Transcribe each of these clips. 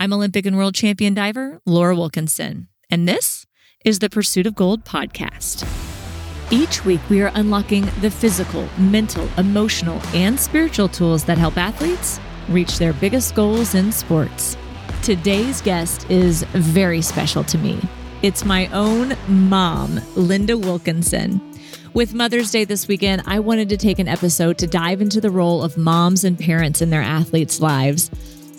I'm Olympic and world champion diver Laura Wilkinson, and this is the Pursuit of Gold podcast. Each week, we are unlocking the physical, mental, emotional, and spiritual tools that help athletes reach their biggest goals in sports. Today's guest is very special to me. It's my own mom, Linda Wilkinson. With Mother's Day this weekend, I wanted to take an episode to dive into the role of moms and parents in their athletes' lives.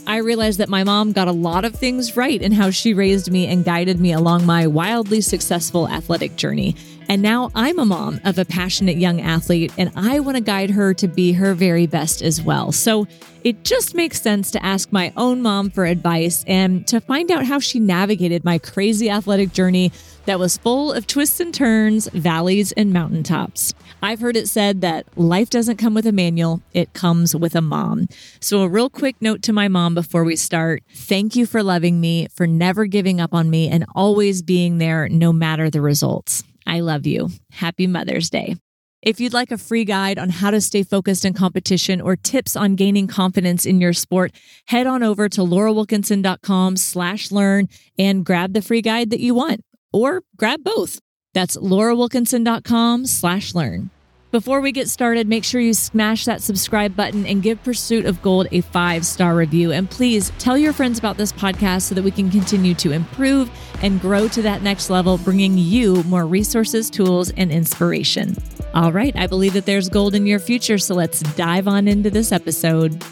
I realized that my mom got a lot of things right in how she raised me and guided me along my wildly successful athletic journey. And now I'm a mom of a passionate young athlete, and I want to guide her to be her very best as well. So it just makes sense to ask my own mom for advice and to find out how she navigated my crazy athletic journey that was full of twists and turns, valleys, and mountaintops. I've heard it said that life doesn't come with a manual, it comes with a mom. So, a real quick note to my mom before we start thank you for loving me, for never giving up on me, and always being there no matter the results. I love you. Happy Mother's Day. If you'd like a free guide on how to stay focused in competition or tips on gaining confidence in your sport, head on over to laurawilkinson.com slash learn and grab the free guide that you want or grab both. That's laurawilkinson.com slash learn. Before we get started, make sure you smash that subscribe button and give Pursuit of Gold a five star review. And please tell your friends about this podcast so that we can continue to improve and grow to that next level, bringing you more resources, tools, and inspiration. All right, I believe that there's gold in your future, so let's dive on into this episode.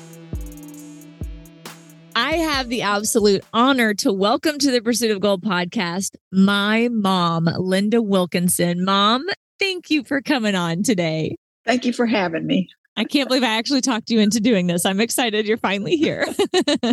I have the absolute honor to welcome to the Pursuit of Gold podcast my mom, Linda Wilkinson. Mom, thank you for coming on today. Thank you for having me. I can't believe I actually talked you into doing this. I'm excited you're finally here.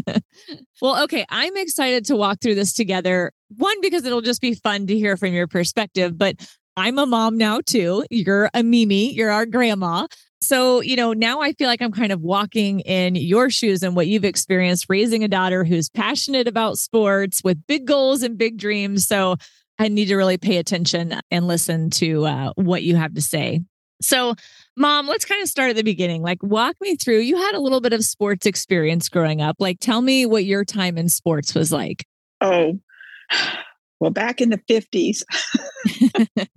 well, okay, I'm excited to walk through this together. One, because it'll just be fun to hear from your perspective, but I'm a mom now too. You're a Mimi, you're our grandma. So, you know, now I feel like I'm kind of walking in your shoes and what you've experienced raising a daughter who's passionate about sports with big goals and big dreams. So, I need to really pay attention and listen to uh, what you have to say. So, mom, let's kind of start at the beginning. Like, walk me through. You had a little bit of sports experience growing up. Like, tell me what your time in sports was like. Oh, well, back in the 50s,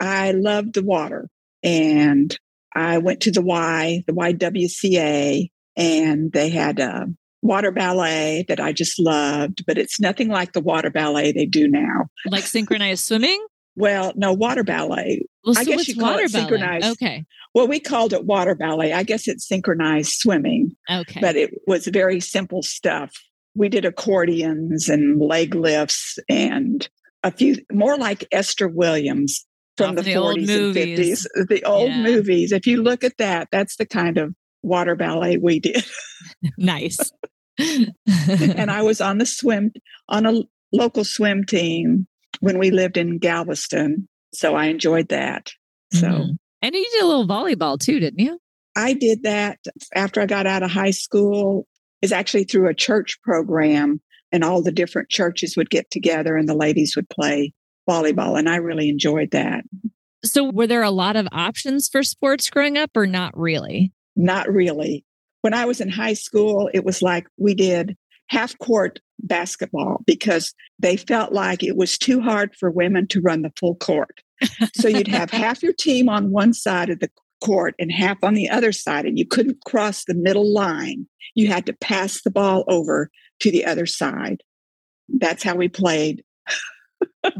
I loved the water and I went to the Y, the YWCA, and they had a water ballet that I just loved, but it's nothing like the water ballet they do now. Like synchronized swimming? Well, no, water ballet. Well, so I guess you call water it ballet? synchronized. Okay. Well, we called it water ballet. I guess it's synchronized swimming. Okay. But it was very simple stuff. We did accordions and leg lifts and a few more like Esther Williams from the, the 40s and 50s, the old yeah. movies. If you look at that, that's the kind of water ballet we did. nice. and I was on the swim on a local swim team when we lived in Galveston, so I enjoyed that. So, mm-hmm. and you did a little volleyball too, didn't you? I did that after I got out of high school. Is actually through a church program, and all the different churches would get together, and the ladies would play volleyball, and I really enjoyed that. So, were there a lot of options for sports growing up, or not really? Not really. When I was in high school, it was like we did half court basketball because they felt like it was too hard for women to run the full court. so, you'd have half your team on one side of the court and half on the other side, and you couldn't cross the middle line. You had to pass the ball over to the other side. That's how we played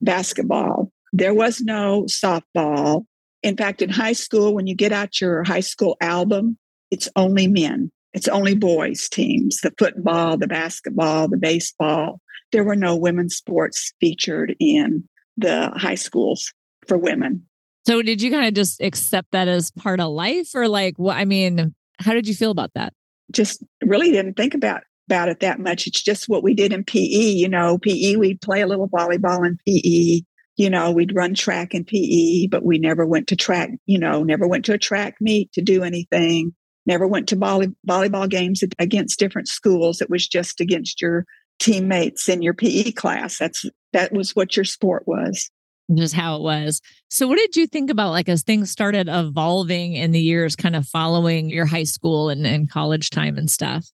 basketball. There was no softball. In fact, in high school, when you get out your high school album, it's only men. It's only boys teams, the football, the basketball, the baseball. There were no women's sports featured in the high schools for women. So did you kind of just accept that as part of life or like what I mean, how did you feel about that? Just really didn't think about about it that much. It's just what we did in PE. You know, PE, we'd play a little volleyball in PE. You know, we'd run track in PE, but we never went to track, you know, never went to a track meet to do anything, never went to volley- volleyball games against different schools. It was just against your teammates in your PE class. That's that was what your sport was. Just how it was. So, what did you think about like as things started evolving in the years kind of following your high school and, and college time and stuff?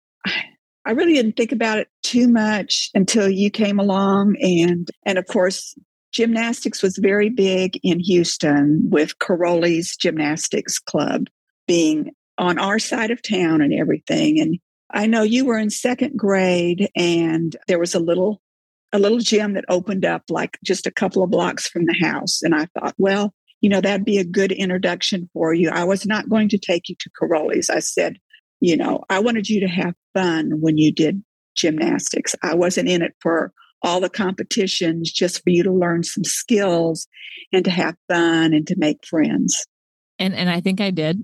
I really didn't think about it too much until you came along. And, and of course, gymnastics was very big in Houston with Karolyi's Gymnastics Club being on our side of town and everything. And I know you were in second grade and there was a little a little gym that opened up like just a couple of blocks from the house. And I thought, well, you know, that'd be a good introduction for you. I was not going to take you to Karolyi's. I said, you know, I wanted you to have fun when you did gymnastics. I wasn't in it for all the competitions, just for you to learn some skills and to have fun and to make friends. And and I think I did.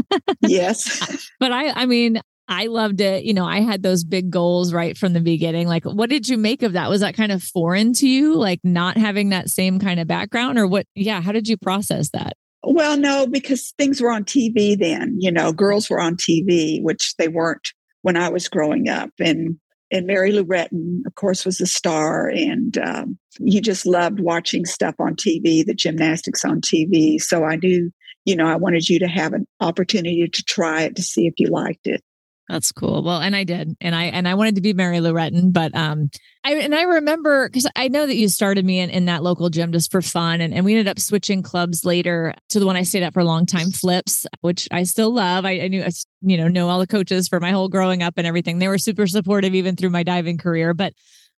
yes. But I I mean, I loved it. You know, I had those big goals right from the beginning. Like, what did you make of that? Was that kind of foreign to you, like not having that same kind of background, or what? Yeah, how did you process that? Well, no, because things were on TV then. You know, girls were on TV, which they weren't when I was growing up. And and Mary Lou Retton, of course, was a star, and um, you just loved watching stuff on TV, the gymnastics on TV. So I knew, you know, I wanted you to have an opportunity to try it to see if you liked it. That's cool. Well, and I did, and I and I wanted to be Mary Lou Retton, but um, I and I remember because I know that you started me in, in that local gym just for fun, and, and we ended up switching clubs later to the one I stayed at for a long time, Flips, which I still love. I, I knew you know know all the coaches for my whole growing up and everything. They were super supportive even through my diving career, but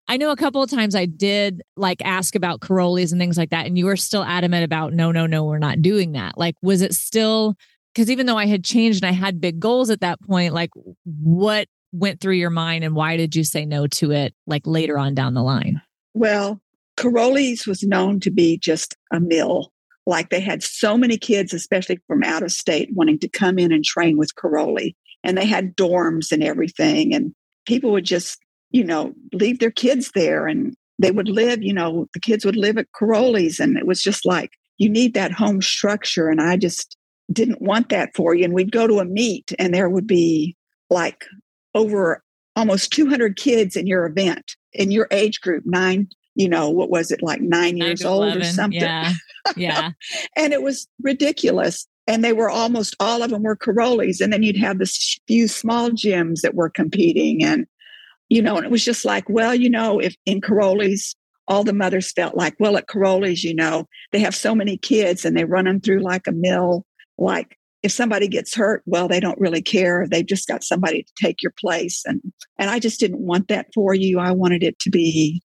I know a couple of times I did like ask about Karolyi's and things like that, and you were still adamant about no, no, no, we're not doing that. Like, was it still? Because even though I had changed and I had big goals at that point, like what went through your mind and why did you say no to it like later on down the line? Well, Karolyi's was known to be just a mill. Like they had so many kids, especially from out of state, wanting to come in and train with Karolyi. And they had dorms and everything. And people would just, you know, leave their kids there and they would live, you know, the kids would live at Karolyi's. And it was just like, you need that home structure. And I just, didn't want that for you. And we'd go to a meet and there would be like over almost 200 kids in your event in your age group, nine, you know, what was it like nine, nine years old or something? Yeah. Yeah. and it was ridiculous. And they were almost all of them were Karolyi's. And then you'd have this few small gyms that were competing. And, you know, and it was just like, well, you know, if in Karolyi's, all the mothers felt like, well, at Karolyi's, you know, they have so many kids and they run them through like a mill like if somebody gets hurt well they don't really care. They've just got somebody to take your place. And and i just didn't want that for you. I wanted it to be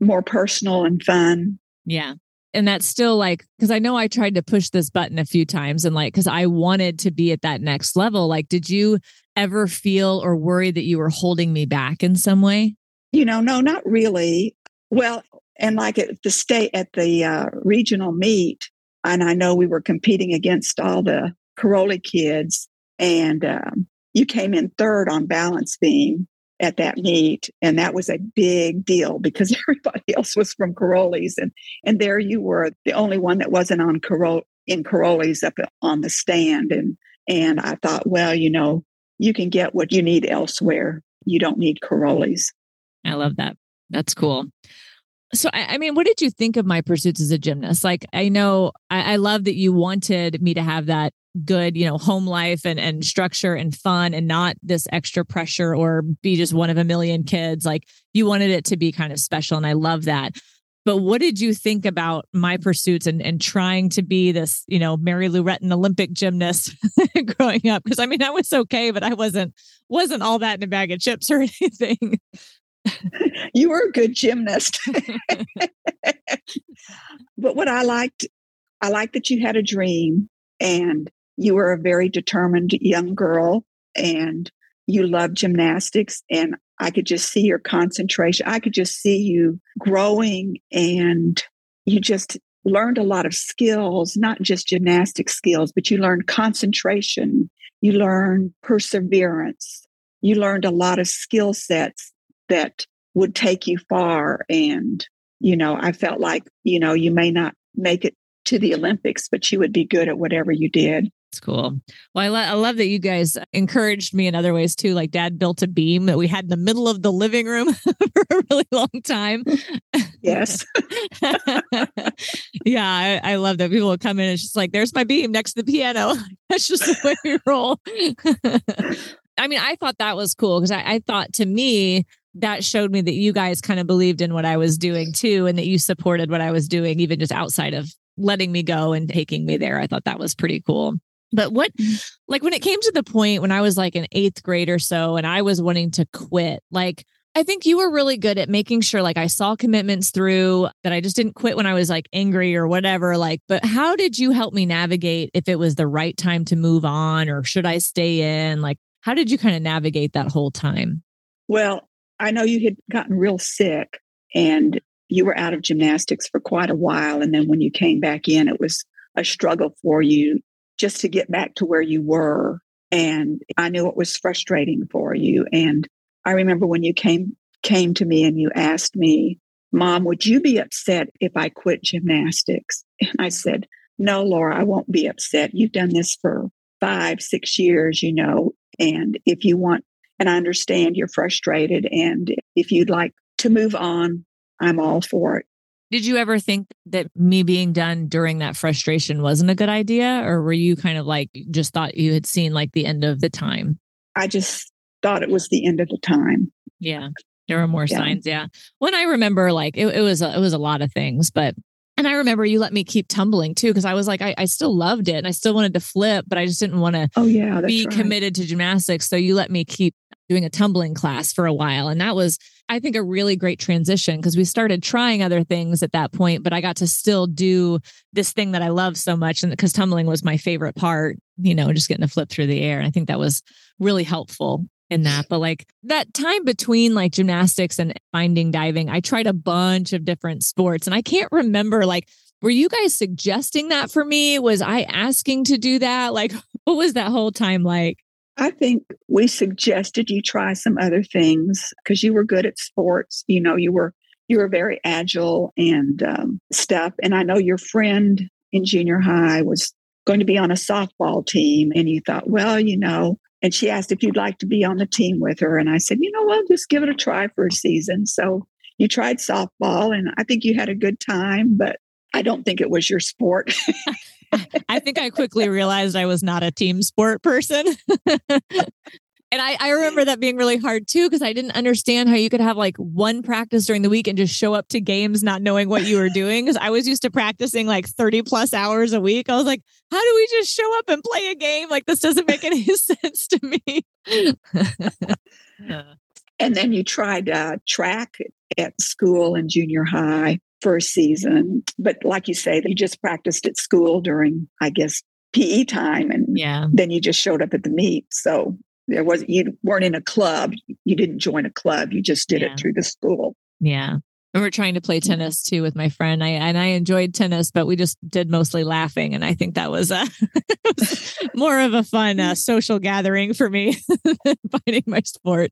more personal and fun. Yeah. And that's still like because i know i tried to push this button a few times and like because i wanted to be at that next level. Like did you ever feel or worry that you were holding me back in some way? You know no not really. Well and like at the state at the uh, regional meet and I know we were competing against all the Karolyi kids, and um, you came in third on balance beam at that meet, and that was a big deal because everybody else was from Karolyi's, and and there you were, the only one that wasn't on Carol in Karolyi's up on the stand, and and I thought, well, you know, you can get what you need elsewhere. You don't need Karolyi's. I love that. That's cool. So, I, I, mean, what did you think of my pursuits as a gymnast? Like, I know I, I, love that you wanted me to have that good, you know, home life and, and structure and fun and not this extra pressure or be just one of a million kids. Like, you wanted it to be kind of special. And I love that. But what did you think about my pursuits and, and trying to be this, you know, Mary Lou Retton Olympic gymnast growing up? Because I mean, I was okay, but I wasn't wasn't all that in a bag of chips or anything. you were a good gymnast. but what I liked, I liked that you had a dream and you were a very determined young girl and you loved gymnastics. And I could just see your concentration. I could just see you growing and you just learned a lot of skills, not just gymnastic skills, but you learned concentration, you learned perseverance, you learned a lot of skill sets that would take you far. And, you know, I felt like, you know, you may not make it to the Olympics, but you would be good at whatever you did. It's cool. Well, I, lo- I, love that you guys encouraged me in other ways too. Like dad built a beam that we had in the middle of the living room for a really long time. Yes. yeah, I, I, love that. People will come in and it's just like, there's my beam next to the piano. That's just the way we roll. I mean, I thought that was cool because I, I thought to me, that showed me that you guys kind of believed in what I was doing too, and that you supported what I was doing, even just outside of letting me go and taking me there. I thought that was pretty cool. But what, mm-hmm. like, when it came to the point when I was like an eighth grade or so and I was wanting to quit, like, I think you were really good at making sure like I saw commitments through that I just didn't quit when I was like angry or whatever like but how did you help me navigate if it was the right time to move on or should I stay in like how did you kind of navigate that whole time? Well, I know you had gotten real sick and you were out of gymnastics for quite a while and then when you came back in it was a struggle for you just to get back to where you were and I knew it was frustrating for you and I remember when you came came to me and you asked me, "Mom, would you be upset if I quit gymnastics?" And I said, "No, Laura, I won't be upset. You've done this for 5, 6 years, you know, and if you want and I understand you're frustrated and if you'd like to move on, I'm all for it." Did you ever think that me being done during that frustration wasn't a good idea or were you kind of like just thought you had seen like the end of the time? I just thought it was the end of the time. Yeah. There were more yeah. signs. Yeah. When I remember like it, it was, a, it was a lot of things, but, and I remember you let me keep tumbling too, because I was like, I, I, still loved it and I still wanted to flip, but I just didn't want to oh, yeah, be right. committed to gymnastics. So you let me keep doing a tumbling class for a while. And that was, I think, a really great transition because we started trying other things at that point, but I got to still do this thing that I love so much. And because tumbling was my favorite part, you know, just getting to flip through the air. And I think that was really helpful in that. But like that time between like gymnastics and finding diving, I tried a bunch of different sports and I can't remember like, were you guys suggesting that for me? Was I asking to do that? Like, what was that whole time like? I think we suggested you try some other things because you were good at sports. You know, you were you were very agile and um, stuff. And I know your friend in junior high was going to be on a softball team, and you thought, well, you know, and she asked if you'd like to be on the team with her. And I said, you know what, just give it a try for a season. So you tried softball and I think you had a good time, but I don't think it was your sport. I think I quickly realized I was not a team sport person. And I, I remember that being really hard too, because I didn't understand how you could have like one practice during the week and just show up to games not knowing what you were doing. Because I was used to practicing like 30 plus hours a week. I was like, how do we just show up and play a game? Like, this doesn't make any sense to me. and then you tried uh, track at school and junior high a season. But like you say, you just practiced at school during, I guess, PE time. And yeah. then you just showed up at the meet. So there was you weren't in a club you didn't join a club you just did yeah. it through the school yeah and we're trying to play tennis too with my friend. I and I enjoyed tennis, but we just did mostly laughing, and I think that was, uh, more of a fun uh, social gathering for me than finding my sport.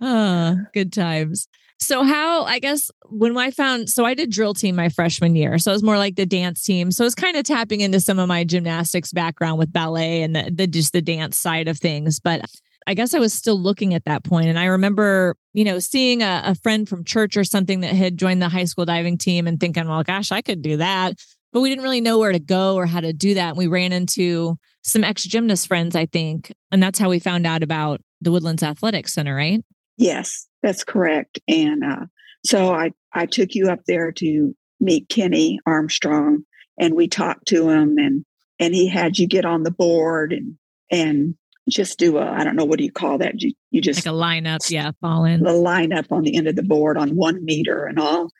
oh, good times. So how I guess when I found so I did drill team my freshman year. So it was more like the dance team. So it's kind of tapping into some of my gymnastics background with ballet and the, the just the dance side of things. But I guess I was still looking at that point. And I remember, you know, seeing a, a friend from church or something that had joined the high school diving team and thinking, well, gosh, I could do that. But we didn't really know where to go or how to do that. And we ran into some ex gymnast friends, I think. And that's how we found out about the Woodlands Athletic Center, right? Yes. That's correct. And uh, so I, I took you up there to meet Kenny Armstrong and we talked to him and and he had you get on the board and and just do a I don't know what do you call that? You you just like a lineup yeah fall in. The lineup on the end of the board on one meter and all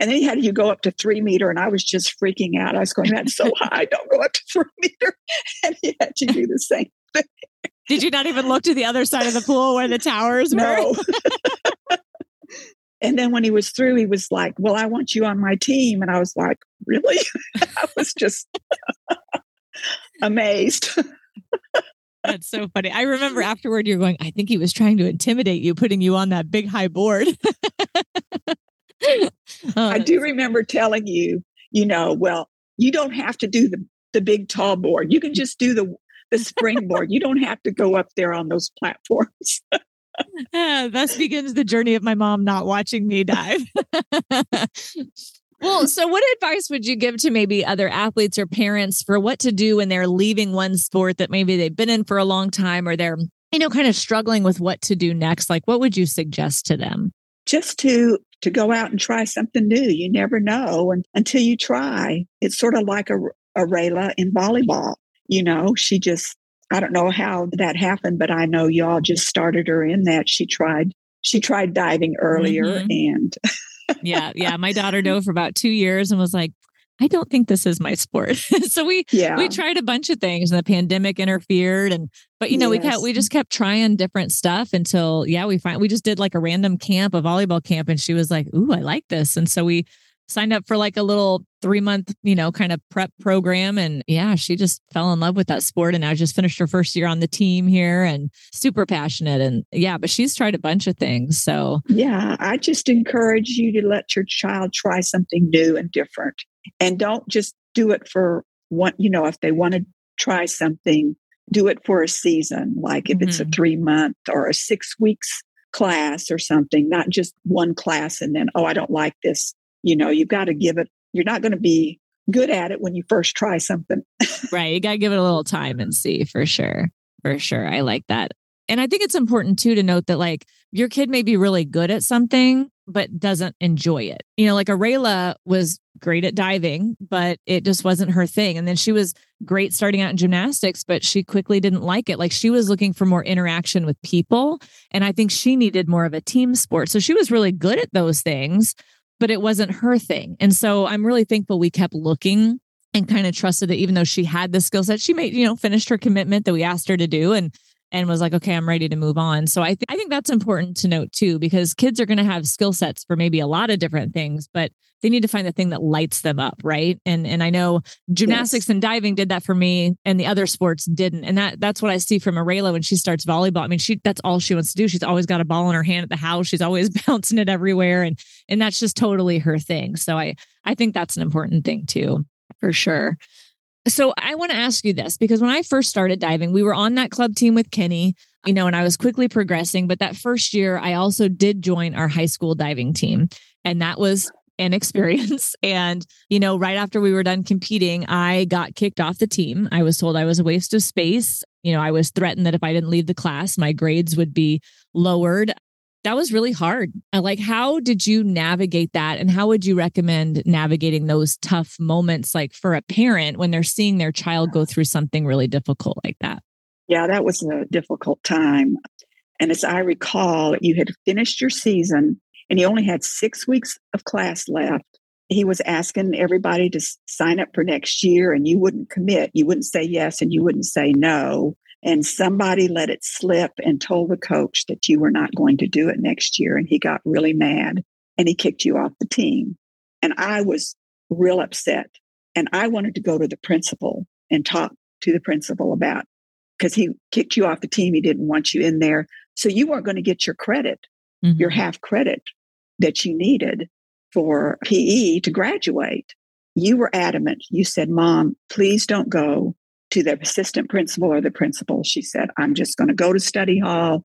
and then he had you go up to three meter and I was just freaking out. I was going that's so high don't go up to three meter. And he had you do the same thing did you not even look to the other side of the pool where the towers no. were? and then when he was through, he was like, Well, I want you on my team. And I was like, Really? I was just amazed. That's so funny. I remember afterward you're going, I think he was trying to intimidate you, putting you on that big high board. I uh, do remember telling you, you know, well, you don't have to do the, the big tall board. You can mm. just do the the springboard. you don't have to go up there on those platforms. yeah, thus begins the journey of my mom not watching me dive. well, so what advice would you give to maybe other athletes or parents for what to do when they're leaving one sport that maybe they've been in for a long time or they're you know, kind of struggling with what to do next, like what would you suggest to them? Just to to go out and try something new. You never know and, until you try. It's sort of like a, a Rayla in volleyball. You know, she just I don't know how that happened, but I know y'all just started her in that. She tried she tried diving earlier mm-hmm. and yeah, yeah. My daughter dove for about two years and was like, I don't think this is my sport. so we yeah. we tried a bunch of things and the pandemic interfered and but you know yes. we kept we just kept trying different stuff until yeah we find we just did like a random camp a volleyball camp and she was like ooh I like this and so we signed up for like a little 3 month you know kind of prep program and yeah she just fell in love with that sport and now just finished her first year on the team here and super passionate and yeah but she's tried a bunch of things so yeah I just encourage you to let your child try something new and different and don't just do it for one you know if they want to try something do it for a season like if mm-hmm. it's a mm-hmm. 3 month or a 6 weeks class or something not just one class and then oh I don't like this you know you've got to give it you're not going to be good at it when you first try something right you got to give it a little time and see for sure for sure i like that and i think it's important too to note that like your kid may be really good at something but doesn't enjoy it. You know, like Arela was great at diving, but it just wasn't her thing. And then she was great starting out in gymnastics, but she quickly didn't like it. Like she was looking for more interaction with people. And I think she needed more of a team sport. So she was really good at those things, but it wasn't her thing. And so I'm really thankful we kept looking and kind of trusted that even though she had the skill set, she made, you know, finished her commitment that we asked her to do. And and was like, okay, I'm ready to move on. So I, th- I think that's important to note too, because kids are going to have skill sets for maybe a lot of different things, but they need to find the thing that lights them up, right? And and I know gymnastics yes. and diving did that for me, and the other sports didn't. And that that's what I see from Arela when she starts volleyball. I mean, she that's all she wants to do. She's always got a ball in her hand at the house. She's always bouncing it everywhere, and and that's just totally her thing. So I I think that's an important thing too, for sure. So I want to ask you this because when I first started diving, we were on that club team with Kenny, you know, and I was quickly progressing. But that first year, I also did join our high school diving team. And that was an experience. And, you know, right after we were done competing, I got kicked off the team. I was told I was a waste of space. You know, I was threatened that if I didn't leave the class, my grades would be lowered that was really hard. Like, how did you navigate that? And how would you recommend navigating those tough moments, like for a parent when they're seeing their child go through something really difficult like that? Yeah, that was a difficult time. And as I recall, you had finished your season and you only had six weeks of class left. He was asking everybody to sign up for next year, and you wouldn't commit. You wouldn't say yes and you wouldn't say no and somebody let it slip and told the coach that you were not going to do it next year and he got really mad and he kicked you off the team. And i was real upset and i wanted to go to the principal and talk to the principal about because he kicked you off the team he didn't want you in there. So you weren't going to get your credit mm-hmm. your half credit that you needed for pe to graduate. You were adamant. You said mom please don't go to the assistant principal or the principal. She said, I'm just going to go to study hall.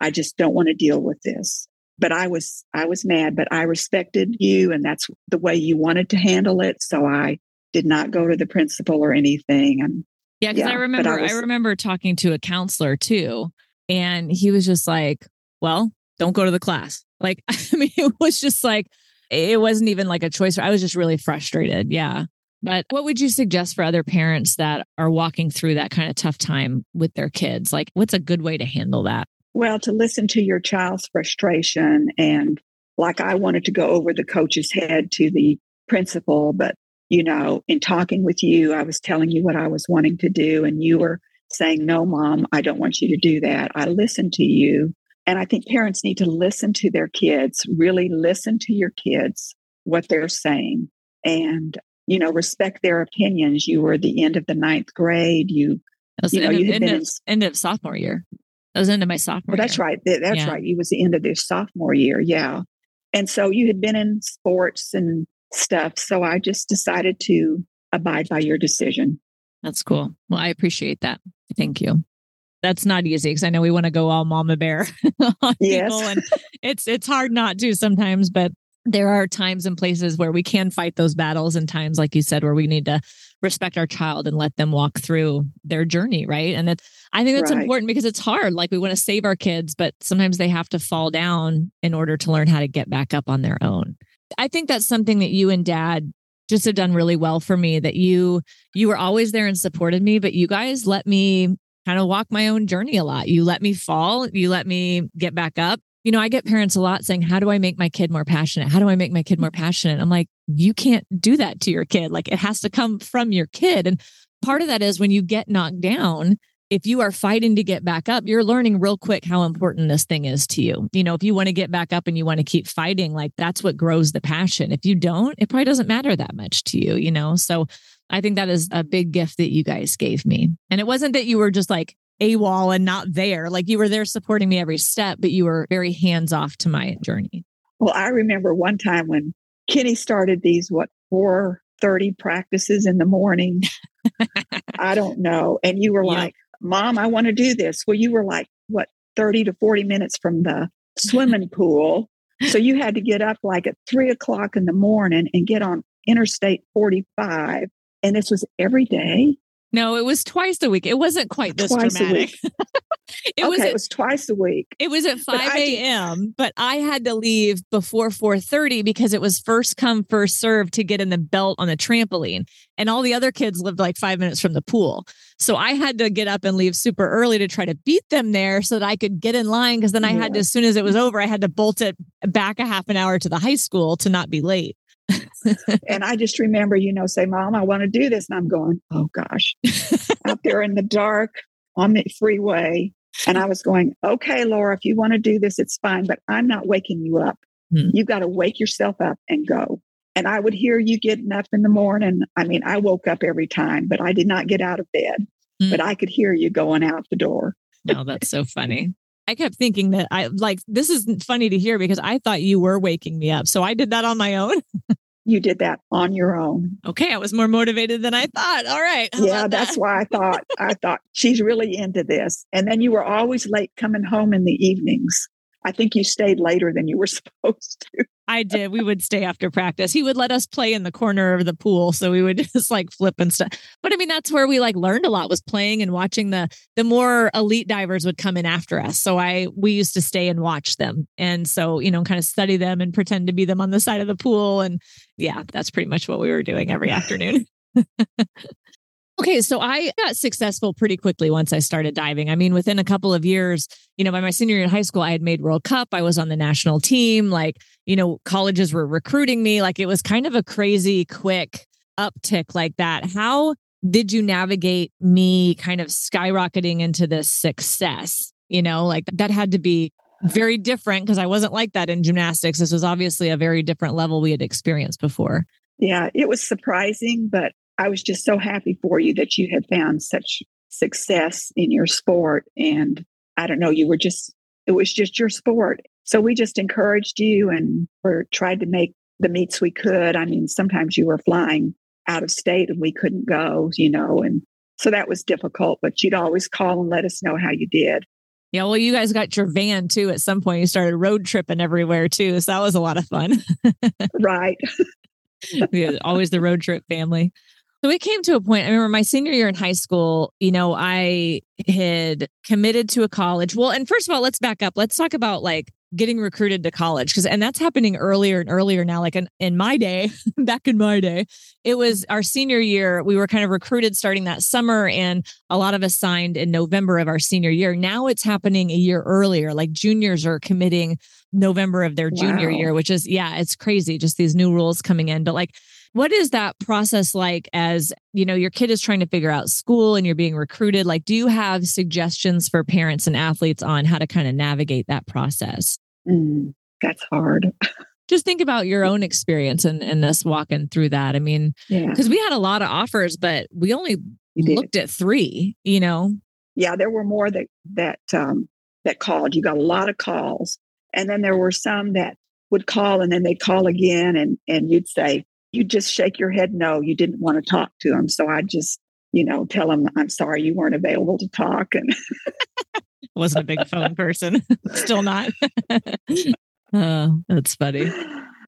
I just don't want to deal with this. But I was I was mad, but I respected you and that's the way you wanted to handle it. So I did not go to the principal or anything. And yeah, because yeah, I remember I, was, I remember talking to a counselor too. And he was just like, Well, don't go to the class. Like, I mean, it was just like it wasn't even like a choice. I was just really frustrated. Yeah. But what would you suggest for other parents that are walking through that kind of tough time with their kids? Like, what's a good way to handle that? Well, to listen to your child's frustration. And like I wanted to go over the coach's head to the principal, but, you know, in talking with you, I was telling you what I was wanting to do. And you were saying, no, mom, I don't want you to do that. I listened to you. And I think parents need to listen to their kids, really listen to your kids, what they're saying. And you know, respect their opinions. You were the end of the ninth grade. You, you know, you had end, been of, in, end of sophomore year. That was into my sophomore. Well, that's year. right. That's yeah. right. You was the end of their sophomore year. Yeah, and so you had been in sports and stuff. So I just decided to abide by your decision. That's cool. Well, I appreciate that. Thank you. That's not easy because I know we want to go all mama bear on yes. people, and it's it's hard not to sometimes. But there are times and places where we can fight those battles and times like you said where we need to respect our child and let them walk through their journey right? And that i think that's right. important because it's hard like we want to save our kids but sometimes they have to fall down in order to learn how to get back up on their own. I think that's something that you and dad just have done really well for me that you you were always there and supported me but you guys let me kind of walk my own journey a lot. You let me fall you let me get back up you know, I get parents a lot saying, How do I make my kid more passionate? How do I make my kid more mm-hmm. passionate? I'm like, You can't do that to your kid. Like, it has to come from your kid. And part of that is when you get knocked down, if you are fighting to get back up, you're learning real quick how important this thing is to you. You know, if you want to get back up and you want to keep fighting, like that's what grows the passion. If you don't, it probably doesn't matter that much to you, you know? So I think that is a big gift that you guys gave me. And it wasn't that you were just like, AWOL and not there. Like you were there supporting me every step, but you were very hands off to my journey. Well, I remember one time when Kenny started these, what, 430 practices in the morning. I don't know. And you were yeah. like, Mom, I want to do this. Well, you were like, what, 30 to 40 minutes from the swimming pool. So you had to get up like at three o'clock in the morning and get on Interstate 45. And this was every day. No, it was twice a week. It wasn't quite this twice dramatic. it okay, was at, it was twice a week. It was at 5 a.m., but I had to leave before 4:30 because it was first come, first serve to get in the belt on the trampoline. And all the other kids lived like five minutes from the pool. So I had to get up and leave super early to try to beat them there so that I could get in line. Cause then I yeah. had to, as soon as it was over, I had to bolt it back a half an hour to the high school to not be late and I just remember, you know, say, Mom, I want to do this. And I'm going, oh gosh, out there in the dark on the freeway. And I was going, okay, Laura, if you want to do this, it's fine, but I'm not waking you up. Hmm. You've got to wake yourself up and go. And I would hear you getting up in the morning. I mean, I woke up every time, but I did not get out of bed. Hmm. But I could hear you going out the door. oh, that's so funny. I kept thinking that I like this is funny to hear because I thought you were waking me up. So I did that on my own. you did that on your own. Okay, I was more motivated than I thought. All right. Yeah, that's that? why I thought I thought she's really into this. And then you were always late coming home in the evenings. I think you stayed later than you were supposed to. I did. We would stay after practice. He would let us play in the corner of the pool, so we would just like flip and stuff. But I mean, that's where we like learned a lot was playing and watching the the more elite divers would come in after us. So I we used to stay and watch them, and so you know, kind of study them and pretend to be them on the side of the pool. And yeah, that's pretty much what we were doing every afternoon. Okay, so I got successful pretty quickly once I started diving. I mean, within a couple of years, you know, by my senior year in high school, I had made World Cup. I was on the national team. Like, you know, colleges were recruiting me. Like, it was kind of a crazy quick uptick like that. How did you navigate me kind of skyrocketing into this success? You know, like that had to be very different because I wasn't like that in gymnastics. This was obviously a very different level we had experienced before. Yeah, it was surprising, but I was just so happy for you that you had found such success in your sport. And I don't know, you were just, it was just your sport. So we just encouraged you and we tried to make the meets we could. I mean, sometimes you were flying out of state and we couldn't go, you know, and so that was difficult, but you'd always call and let us know how you did. Yeah, well, you guys got your van too at some point. You started road tripping everywhere too. So that was a lot of fun. right. yeah, always the road trip family. So it came to a point. I remember my senior year in high school, you know, I had committed to a college. Well, and first of all, let's back up. Let's talk about like getting recruited to college because and that's happening earlier and earlier now like in, in my day back in my day it was our senior year we were kind of recruited starting that summer and a lot of us signed in november of our senior year now it's happening a year earlier like juniors are committing november of their junior wow. year which is yeah it's crazy just these new rules coming in but like what is that process like as, you know, your kid is trying to figure out school and you're being recruited? Like, do you have suggestions for parents and athletes on how to kind of navigate that process? Mm, that's hard. Just think about your own experience and, and us walking through that. I mean, because yeah. we had a lot of offers, but we only looked at three, you know? Yeah, there were more that that um that called. You got a lot of calls. And then there were some that would call and then they'd call again and and you'd say, you just shake your head no you didn't want to talk to him so i just you know tell him i'm sorry you weren't available to talk and wasn't a big phone person still not oh that's funny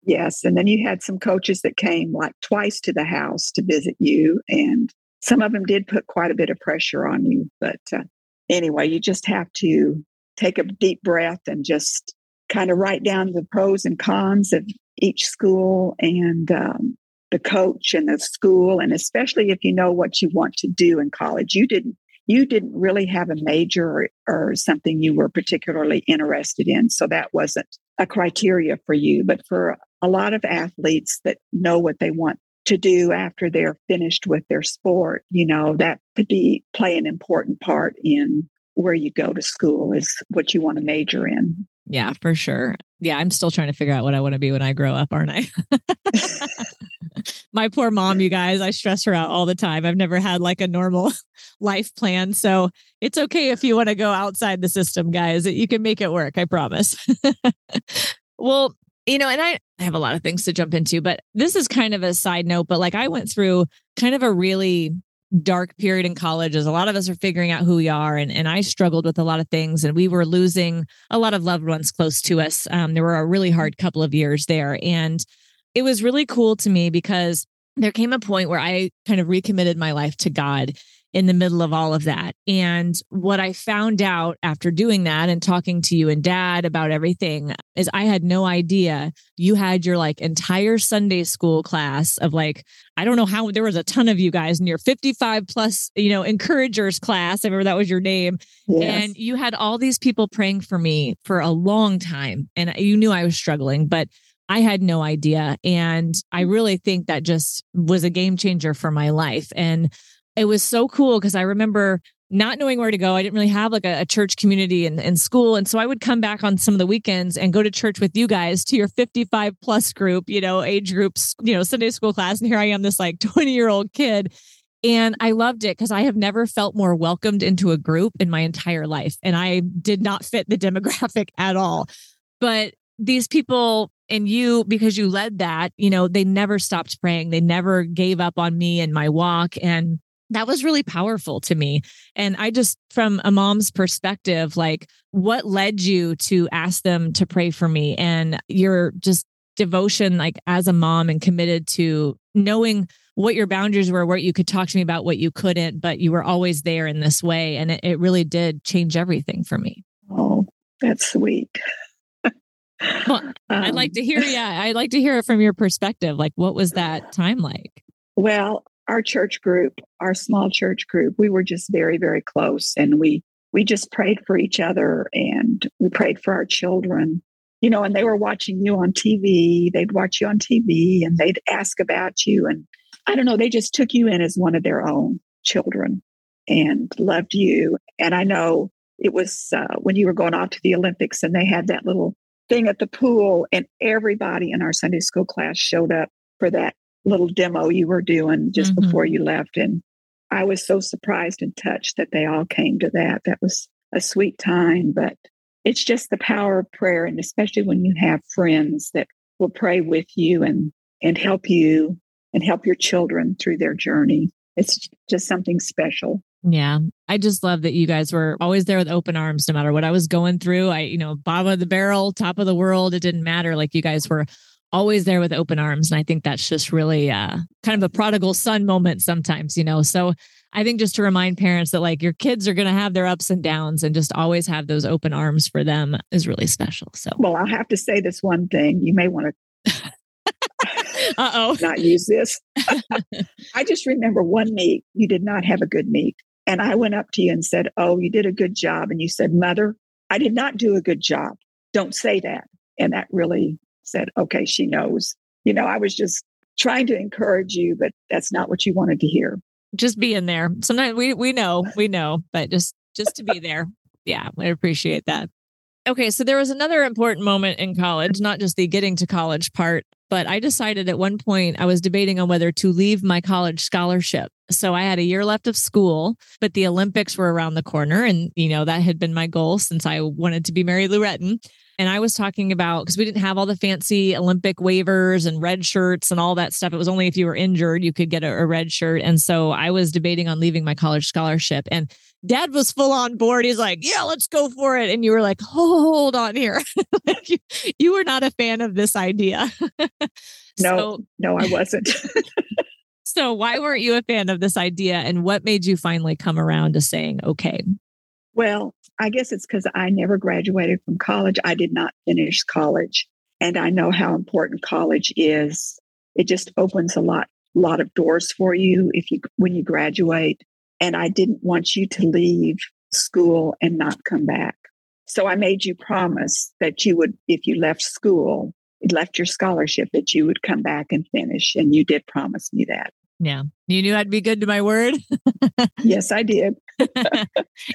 Yes. And then you had some coaches that came like twice to the house to visit you. And some of them did put quite a bit of pressure on you. But uh, anyway, you just have to take a deep breath and just kind of write down the pros and cons of each school and um, the coach and the school. And especially if you know what you want to do in college, you didn't. You didn't really have a major or, or something you were particularly interested in. So that wasn't a criteria for you. But for a lot of athletes that know what they want to do after they're finished with their sport, you know, that could be play an important part in where you go to school is what you want to major in. Yeah, for sure. Yeah, I'm still trying to figure out what I want to be when I grow up, aren't I? My poor mom, you guys, I stress her out all the time. I've never had like a normal life plan. So it's okay if you want to go outside the system, guys. You can make it work, I promise. well, you know, and I, I have a lot of things to jump into, but this is kind of a side note. But like I went through kind of a really dark period in college as a lot of us are figuring out who we are. And, and I struggled with a lot of things and we were losing a lot of loved ones close to us. Um, there were a really hard couple of years there. And it was really cool to me because there came a point where I kind of recommitted my life to God in the middle of all of that. And what I found out after doing that and talking to you and dad about everything is I had no idea you had your like entire Sunday school class of like, I don't know how there was a ton of you guys in your 55 plus, you know, encouragers class. I remember that was your name. Yes. And you had all these people praying for me for a long time. And you knew I was struggling, but I had no idea. And I mm. really think that just was a game changer for my life. And it was so cool because I remember not knowing where to go. I didn't really have like a, a, church community in, in school. And so I would come back on some of the weekends and go to church with you guys to your 55 plus group, you know, age groups, you know, Sunday school class. And here I am, this like 20 year old kid. And I loved it because I have never felt more welcomed into a group in my entire life. And I did not fit the demographic at all. But these people and you, because you led that, you know, they never stopped praying. They never gave up on me and my walk. And that was really powerful to me. And I just, from a mom's perspective, like what led you to ask them to pray for me and your just devotion, like as a mom and committed to knowing what your boundaries were, what you could talk to me about, what you couldn't, but you were always there in this way. And it, it really did change everything for me. Oh, that's sweet. well, um, I'd like to hear, yeah, I'd like to hear it from your perspective. Like, what was that time like? Well, our church group, our small church group, we were just very, very close. And we we just prayed for each other and we prayed for our children. You know, and they were watching you on TV. They'd watch you on TV and they'd ask about you. And I don't know, they just took you in as one of their own children and loved you. And I know it was uh, when you were going off to the Olympics and they had that little thing at the pool, and everybody in our Sunday school class showed up for that little demo you were doing just mm-hmm. before you left. And I was so surprised and touched that they all came to that. That was a sweet time, but it's just the power of prayer. And especially when you have friends that will pray with you and, and help you and help your children through their journey. It's just something special. Yeah. I just love that you guys were always there with open arms no matter what I was going through. I, you know, bottom of the barrel, top of the world, it didn't matter. Like you guys were always there with open arms. And I think that's just really uh, kind of a prodigal son moment sometimes, you know. So I think just to remind parents that like your kids are going to have their ups and downs and just always have those open arms for them is really special. So, well, I'll have to say this one thing. You may want to. uh oh. Not use this. I just remember one meet, you did not have a good meet. And I went up to you and said, Oh, you did a good job. And you said, Mother, I did not do a good job. Don't say that. And that really said, okay, she knows. You know, I was just trying to encourage you, but that's not what you wanted to hear. Just being there. Sometimes we we know, we know, but just just to be there. Yeah, I appreciate that. Okay, so there was another important moment in college, not just the getting to college part, but I decided at one point I was debating on whether to leave my college scholarship. So I had a year left of school, but the Olympics were around the corner. And, you know, that had been my goal since I wanted to be Mary Lou Retton. And I was talking about because we didn't have all the fancy Olympic waivers and red shirts and all that stuff. It was only if you were injured, you could get a, a red shirt. And so I was debating on leaving my college scholarship. And dad was full on board. He's like, yeah, let's go for it. And you were like, hold on here. you, you were not a fan of this idea. no, so, no, I wasn't. so why weren't you a fan of this idea? And what made you finally come around to saying, okay? Well, I guess it's because I never graduated from college. I did not finish college. And I know how important college is. It just opens a lot, lot of doors for you if you when you graduate. And I didn't want you to leave school and not come back. So I made you promise that you would, if you left school, left your scholarship, that you would come back and finish. And you did promise me that. Yeah. You knew I'd be good to my word. yes, I did.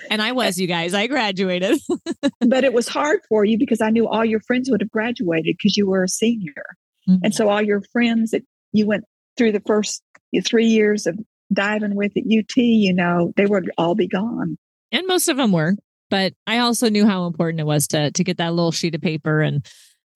and I was, you guys. I graduated. but it was hard for you because I knew all your friends would have graduated because you were a senior. Mm-hmm. And so all your friends that you went through the first three years of diving with at UT, you know, they would all be gone. And most of them were. But I also knew how important it was to to get that little sheet of paper and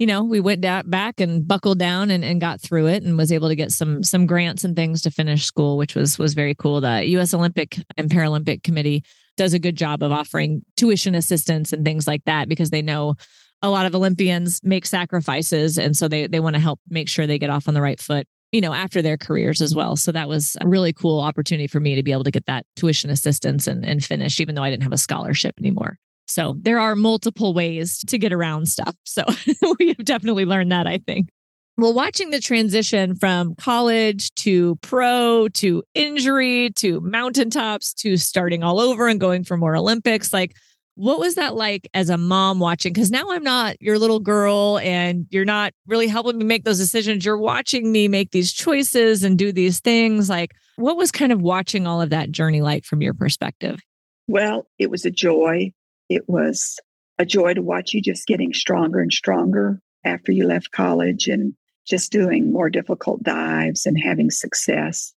you know, we went da- back and buckled down and, and got through it and was able to get some some grants and things to finish school, which was was very cool. The U.S. Olympic and Paralympic Committee does a good job of offering tuition assistance and things like that because they know a lot of Olympians make sacrifices, and so they they want to help make sure they get off on the right foot you know, after their careers as well. So that was a really cool opportunity for me to be able to get that tuition assistance and, and finish, even though I didn't have a scholarship anymore. So there are multiple ways to get around stuff. So we have definitely learned that, I think. Well, watching the transition from college to pro to injury to mountaintops to starting all over and going for more Olympics, like what was that like as a mom watching? Because now I'm not your little girl and you're not really helping me make those decisions. You're watching me make these choices and do these things. Like, what was kind of watching all of that journey like from your perspective? Well, it was a joy it was a joy to watch you just getting stronger and stronger after you left college and just doing more difficult dives and having success.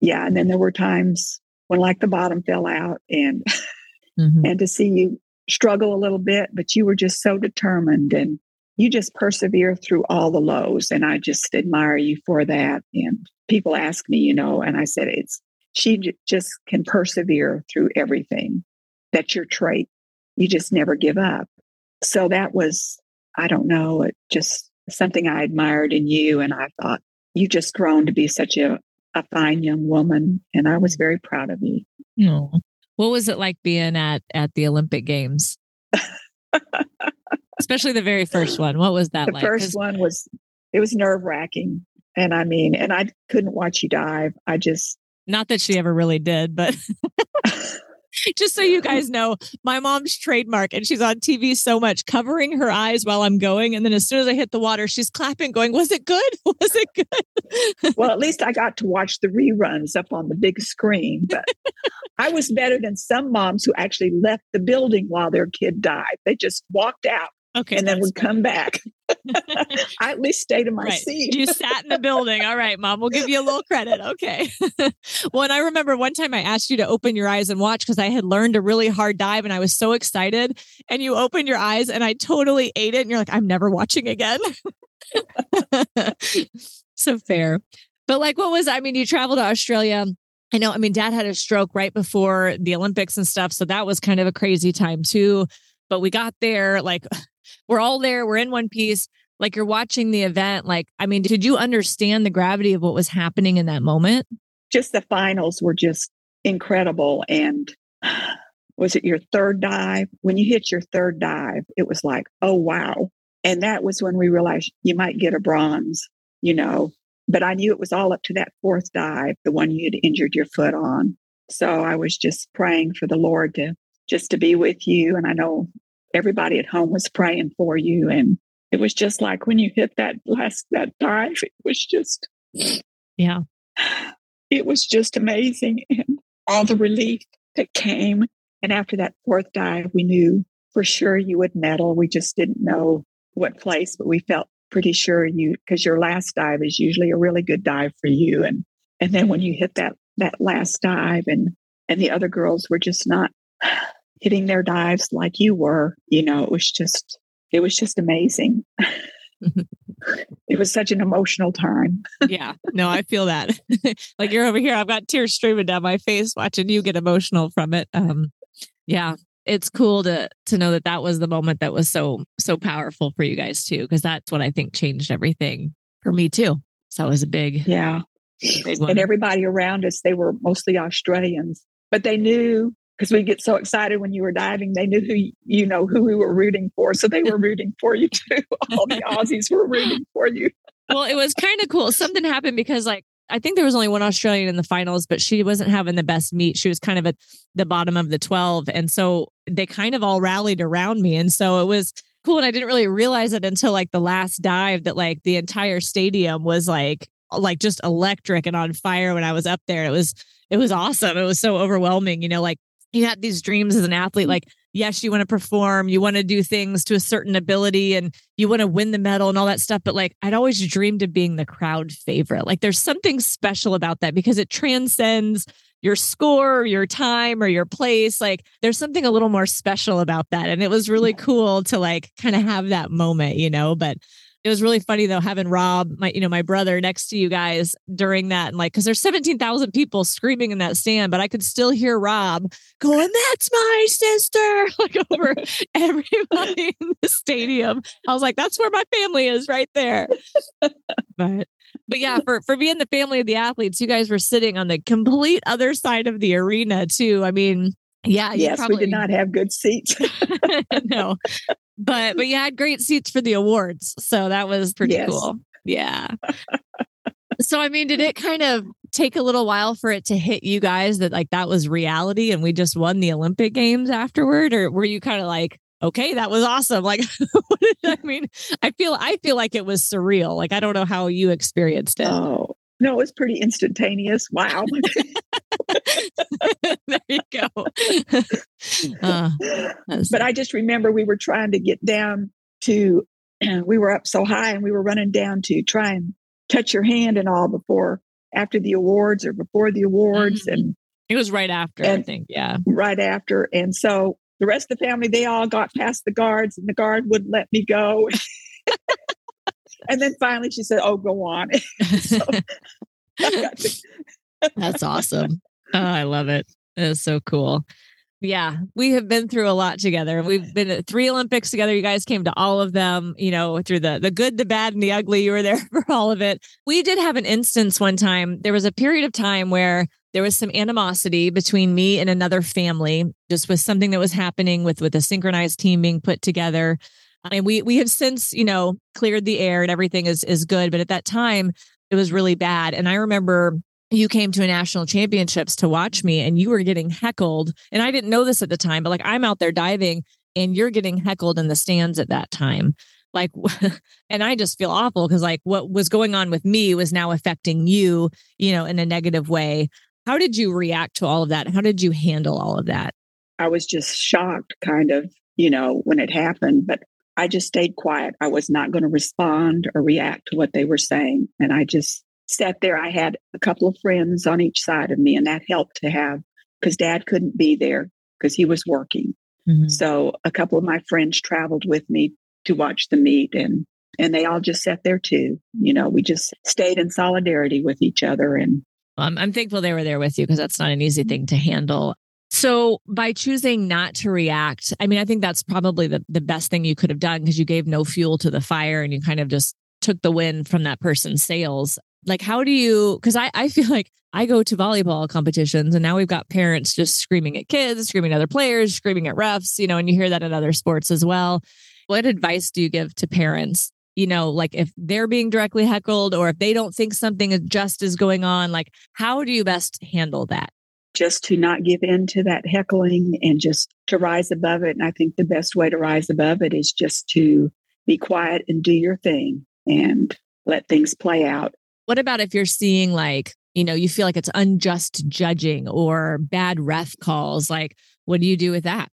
Yeah. And then there were times when like the bottom fell out and mm-hmm. and to see you struggle a little bit, but you were just so determined and you just persevere through all the lows. And I just admire you for that. And people ask me, you know, and I said, it's she j- just can persevere through everything. That's your trait you just never give up. So that was, I don't know, just something I admired in you. And I thought, you just grown to be such a, a fine young woman. And I was very proud of you. Oh. What was it like being at at the Olympic Games? Especially the very first one. What was that the like? The first one was it was nerve wracking. And I mean, and I couldn't watch you dive. I just not that she ever really did, but just so you guys know, my mom's trademark, and she's on TV so much, covering her eyes while I'm going. And then as soon as I hit the water, she's clapping, going, Was it good? Was it good? well, at least I got to watch the reruns up on the big screen. But I was better than some moms who actually left the building while their kid died. They just walked out Okay. And then would come back. I at least stayed in my right. seat. you sat in the building. All right, mom, we'll give you a little credit. Okay. well, and I remember one time I asked you to open your eyes and watch because I had learned a really hard dive and I was so excited. And you opened your eyes and I totally ate it. And you're like, I'm never watching again. so fair. But like, what was, I mean, you traveled to Australia. I know, I mean, dad had a stroke right before the Olympics and stuff. So that was kind of a crazy time too. But we got there, like, we're all there, we're in one piece. Like you're watching the event. Like, I mean, did you understand the gravity of what was happening in that moment? Just the finals were just incredible. And was it your third dive? When you hit your third dive, it was like, oh, wow. And that was when we realized you might get a bronze, you know. But I knew it was all up to that fourth dive, the one you'd injured your foot on. So I was just praying for the Lord to just to be with you. And I know everybody at home was praying for you. And it was just like when you hit that last that dive, it was just yeah. It was just amazing. And all the relief that came. And after that fourth dive, we knew for sure you would medal. We just didn't know what place, but we felt pretty sure you because your last dive is usually a really good dive for you. And and then when you hit that that last dive and and the other girls were just not hitting their dives like you were. You know, it was just, it was just amazing. it was such an emotional time. yeah. No, I feel that. like you're over here, I've got tears streaming down my face watching you get emotional from it. Um yeah, it's cool to to know that that was the moment that was so so powerful for you guys too because that's what I think changed everything for me too. So that was a big yeah. Big and everybody around us, they were mostly Australians, but they knew because we get so excited when you were diving. They knew who you know who we were rooting for, so they were rooting for you too. All the Aussies were rooting for you. well, it was kind of cool. Something happened because like I think there was only one Australian in the finals, but she wasn't having the best meet. She was kind of at the bottom of the 12. And so they kind of all rallied around me. And so it was cool. And I didn't really realize it until like the last dive that like the entire stadium was like like just electric and on fire when I was up there. It was it was awesome. It was so overwhelming, you know, like you had these dreams as an athlete like yes you want to perform you want to do things to a certain ability and you want to win the medal and all that stuff but like i'd always dreamed of being the crowd favorite. Like there's something special about that because it transcends your score or your time or your place. Like there's something a little more special about that and it was really cool to like kind of have that moment you know but it was really funny though having Rob, my you know my brother, next to you guys during that, and like because there's seventeen thousand people screaming in that stand, but I could still hear Rob going, "That's my sister!" like over everybody in the stadium. I was like, "That's where my family is, right there." but but yeah, for for being the family of the athletes, you guys were sitting on the complete other side of the arena too. I mean, yeah. Yes, probably... we did not have good seats. no, but but you had great seats for the awards, so that was pretty yes. cool. Yeah. so I mean, did it kind of take a little while for it to hit you guys that like that was reality and we just won the Olympic games afterward, or were you kind of like, okay, that was awesome? Like, I mean, I feel I feel like it was surreal. Like I don't know how you experienced it. Oh no, it was pretty instantaneous. Wow. there you go. Uh, but I just remember we were trying to get down to, we were up so high and we were running down to try and touch your hand and all before, after the awards or before the awards. Mm-hmm. And it was right after, and, I think. Yeah. Right after. And so the rest of the family, they all got past the guards and the guard wouldn't let me go. and then finally she said, Oh, go on. so, That's awesome. Oh, I love it. It's so cool. Yeah, we have been through a lot together. We've been at three Olympics together. You guys came to all of them, you know, through the the good, the bad, and the ugly. You were there for all of it. We did have an instance one time. There was a period of time where there was some animosity between me and another family, just with something that was happening with with a synchronized team being put together. And we we have since, you know, cleared the air and everything is is good. But at that time, it was really bad. And I remember you came to a national championships to watch me and you were getting heckled. And I didn't know this at the time, but like I'm out there diving and you're getting heckled in the stands at that time. Like, and I just feel awful because like what was going on with me was now affecting you, you know, in a negative way. How did you react to all of that? How did you handle all of that? I was just shocked, kind of, you know, when it happened, but I just stayed quiet. I was not going to respond or react to what they were saying. And I just sat there. I had a couple of friends on each side of me, and that helped to have because dad couldn't be there because he was working. Mm-hmm. So a couple of my friends traveled with me to watch the meet and and they all just sat there too. You know, we just stayed in solidarity with each other and well, I'm, I'm thankful they were there with you because that's not an easy thing to handle. So by choosing not to react, I mean, I think that's probably the, the best thing you could have done because you gave no fuel to the fire and you kind of just took the wind from that person's sails. Like, how do you, because I, I feel like I go to volleyball competitions and now we've got parents just screaming at kids, screaming at other players, screaming at refs, you know, and you hear that in other sports as well. What advice do you give to parents? You know, like if they're being directly heckled or if they don't think something just is going on, like how do you best handle that? just to not give in to that heckling and just to rise above it. And I think the best way to rise above it is just to be quiet and do your thing and let things play out. What about if you're seeing like, you know, you feel like it's unjust judging or bad ref calls? Like, what do you do with that?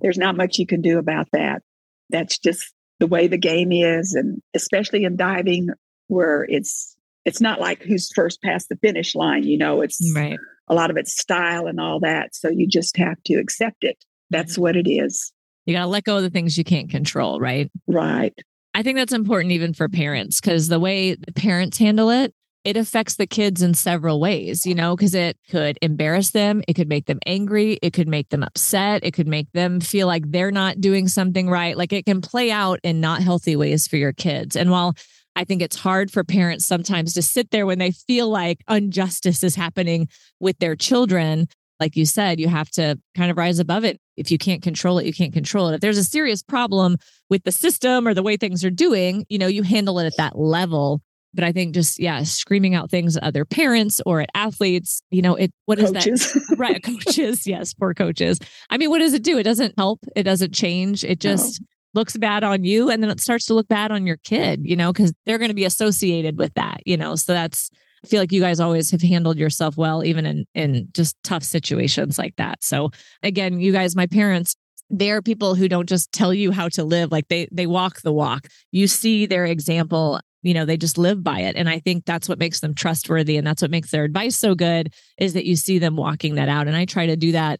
There's not much you can do about that. That's just the way the game is. And especially in diving, where it's it's not like who's first past the finish line, you know, it's right a lot of it's style and all that. So you just have to accept it. That's mm-hmm. what it is. You got to let go of the things you can't control, right? Right. I think that's important even for parents because the way the parents handle it, it affects the kids in several ways, you know, because it could embarrass them. It could make them angry. It could make them upset. It could make them feel like they're not doing something right. Like it can play out in not healthy ways for your kids. And while I think it's hard for parents sometimes to sit there when they feel like injustice is happening with their children. Like you said, you have to kind of rise above it. If you can't control it, you can't control it. If there's a serious problem with the system or the way things are doing, you know, you handle it at that level. But I think just, yeah, screaming out things at other parents or at athletes, you know, it, what is coaches. that? right. Coaches. Yes. Poor coaches. I mean, what does it do? It doesn't help. It doesn't change. It just, no looks bad on you and then it starts to look bad on your kid, you know, because they're going to be associated with that, you know. So that's Feel like you guys always have handled yourself well, even in in just tough situations like that. So again, you guys, my parents, they are people who don't just tell you how to live, like they they walk the walk. You see their example you know they just live by it and i think that's what makes them trustworthy and that's what makes their advice so good is that you see them walking that out and i try to do that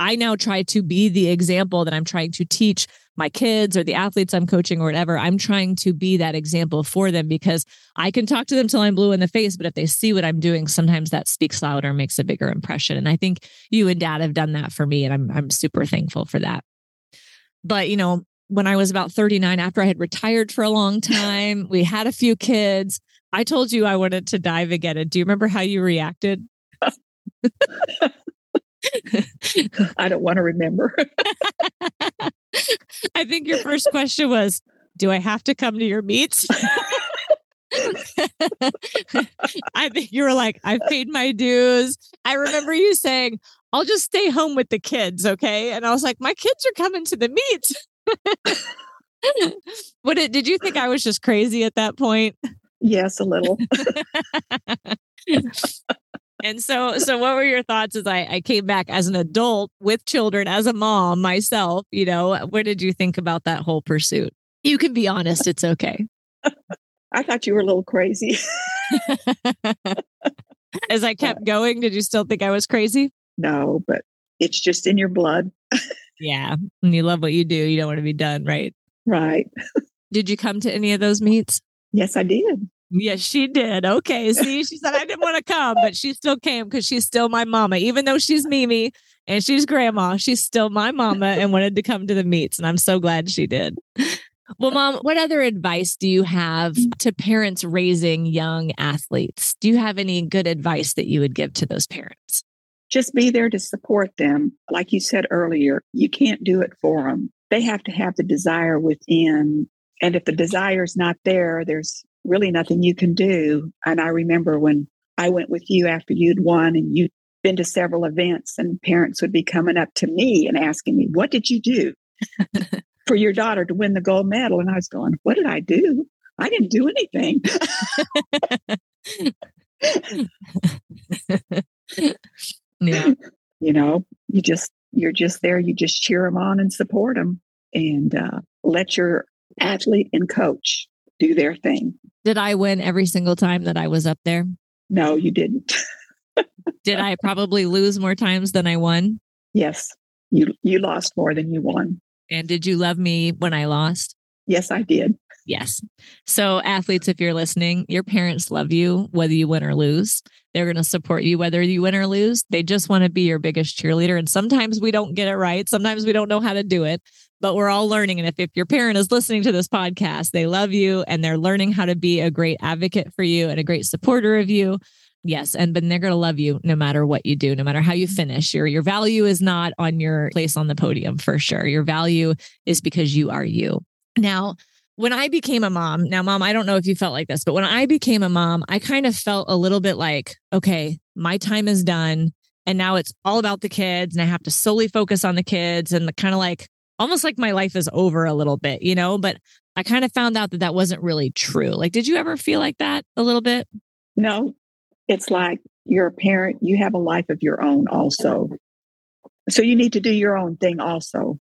I now try to be the example that I'm trying to teach my kids or the athletes I'm coaching or whatever. I'm trying to be that example for them because I can talk to them till I'm blue in the face, but if they see what I'm doing, sometimes that speaks louder, makes a bigger impression. And I think you and dad have done that for me. And I'm I'm super thankful for that. But you know, when I was about 39, after I had retired for a long time, we had a few kids. I told you I wanted to dive again. And do you remember how you reacted? I don't want to remember. I think your first question was Do I have to come to your meets? I think you were like, I've paid my dues. I remember you saying, I'll just stay home with the kids. Okay. And I was like, My kids are coming to the meets. what did, did you think I was just crazy at that point? Yes, a little. And so, so what were your thoughts as I, I came back as an adult with children, as a mom myself? You know, what did you think about that whole pursuit? You can be honest, it's okay. I thought you were a little crazy. as I kept going, did you still think I was crazy? No, but it's just in your blood. yeah. And you love what you do, you don't want to be done, right? Right. did you come to any of those meets? Yes, I did. Yes, she did. Okay. See, she said I didn't want to come, but she still came because she's still my mama. Even though she's Mimi and she's grandma, she's still my mama and wanted to come to the meets. And I'm so glad she did. Well, mom, what other advice do you have to parents raising young athletes? Do you have any good advice that you would give to those parents? Just be there to support them. Like you said earlier, you can't do it for them. They have to have the desire within. And if the desire is not there, there's really nothing you can do. And I remember when I went with you after you'd won and you'd been to several events, and parents would be coming up to me and asking me, What did you do for your daughter to win the gold medal? And I was going, What did I do? I didn't do anything. yeah. You know, you just, you're just there. You just cheer them on and support them and uh, let your athlete and coach do their thing. Did I win every single time that I was up there? No, you didn't. Did I probably lose more times than I won? Yes. You you lost more than you won. And did you love me when I lost? Yes, I did. Yes. So, athletes, if you're listening, your parents love you whether you win or lose. They're going to support you whether you win or lose. They just want to be your biggest cheerleader. And sometimes we don't get it right. Sometimes we don't know how to do it, but we're all learning. And if, if your parent is listening to this podcast, they love you and they're learning how to be a great advocate for you and a great supporter of you. Yes. And but they're going to love you no matter what you do, no matter how you finish. Your your value is not on your place on the podium for sure. Your value is because you are you. Now, when I became a mom, now, mom, I don't know if you felt like this, but when I became a mom, I kind of felt a little bit like, okay, my time is done. And now it's all about the kids, and I have to solely focus on the kids and the kind of like almost like my life is over a little bit, you know? But I kind of found out that that wasn't really true. Like, did you ever feel like that a little bit? No, it's like you're a parent, you have a life of your own also. So you need to do your own thing also,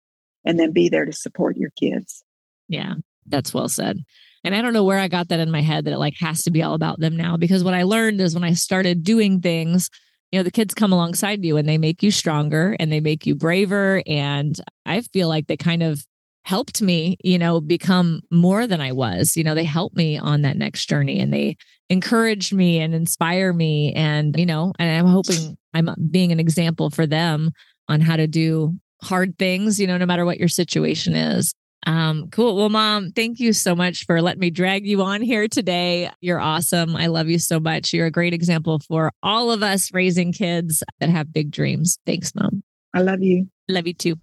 and then be there to support your kids. Yeah. That's well said. And I don't know where I got that in my head that it like has to be all about them now because what I learned is when I started doing things you know, the kids come alongside you and they make you stronger and they make you braver. And I feel like they kind of helped me, you know, become more than I was. You know, they helped me on that next journey and they encouraged me and inspire me. And, you know, and I'm hoping I'm being an example for them on how to do hard things, you know, no matter what your situation is. Um, cool. Well, mom, thank you so much for letting me drag you on here today. You're awesome. I love you so much. You're a great example for all of us raising kids that have big dreams. Thanks, mom. I love you. Love you too.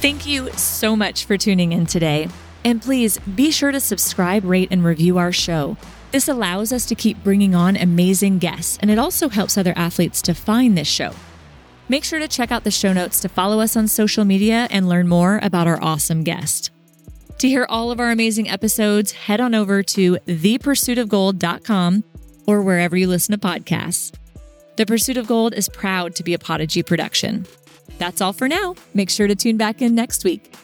Thank you so much for tuning in today. And please be sure to subscribe, rate, and review our show. This allows us to keep bringing on amazing guests, and it also helps other athletes to find this show. Make sure to check out the show notes to follow us on social media and learn more about our awesome guest. To hear all of our amazing episodes, head on over to thepursuitofgold.com or wherever you listen to podcasts. The Pursuit of Gold is proud to be a Podigy production. That's all for now. Make sure to tune back in next week.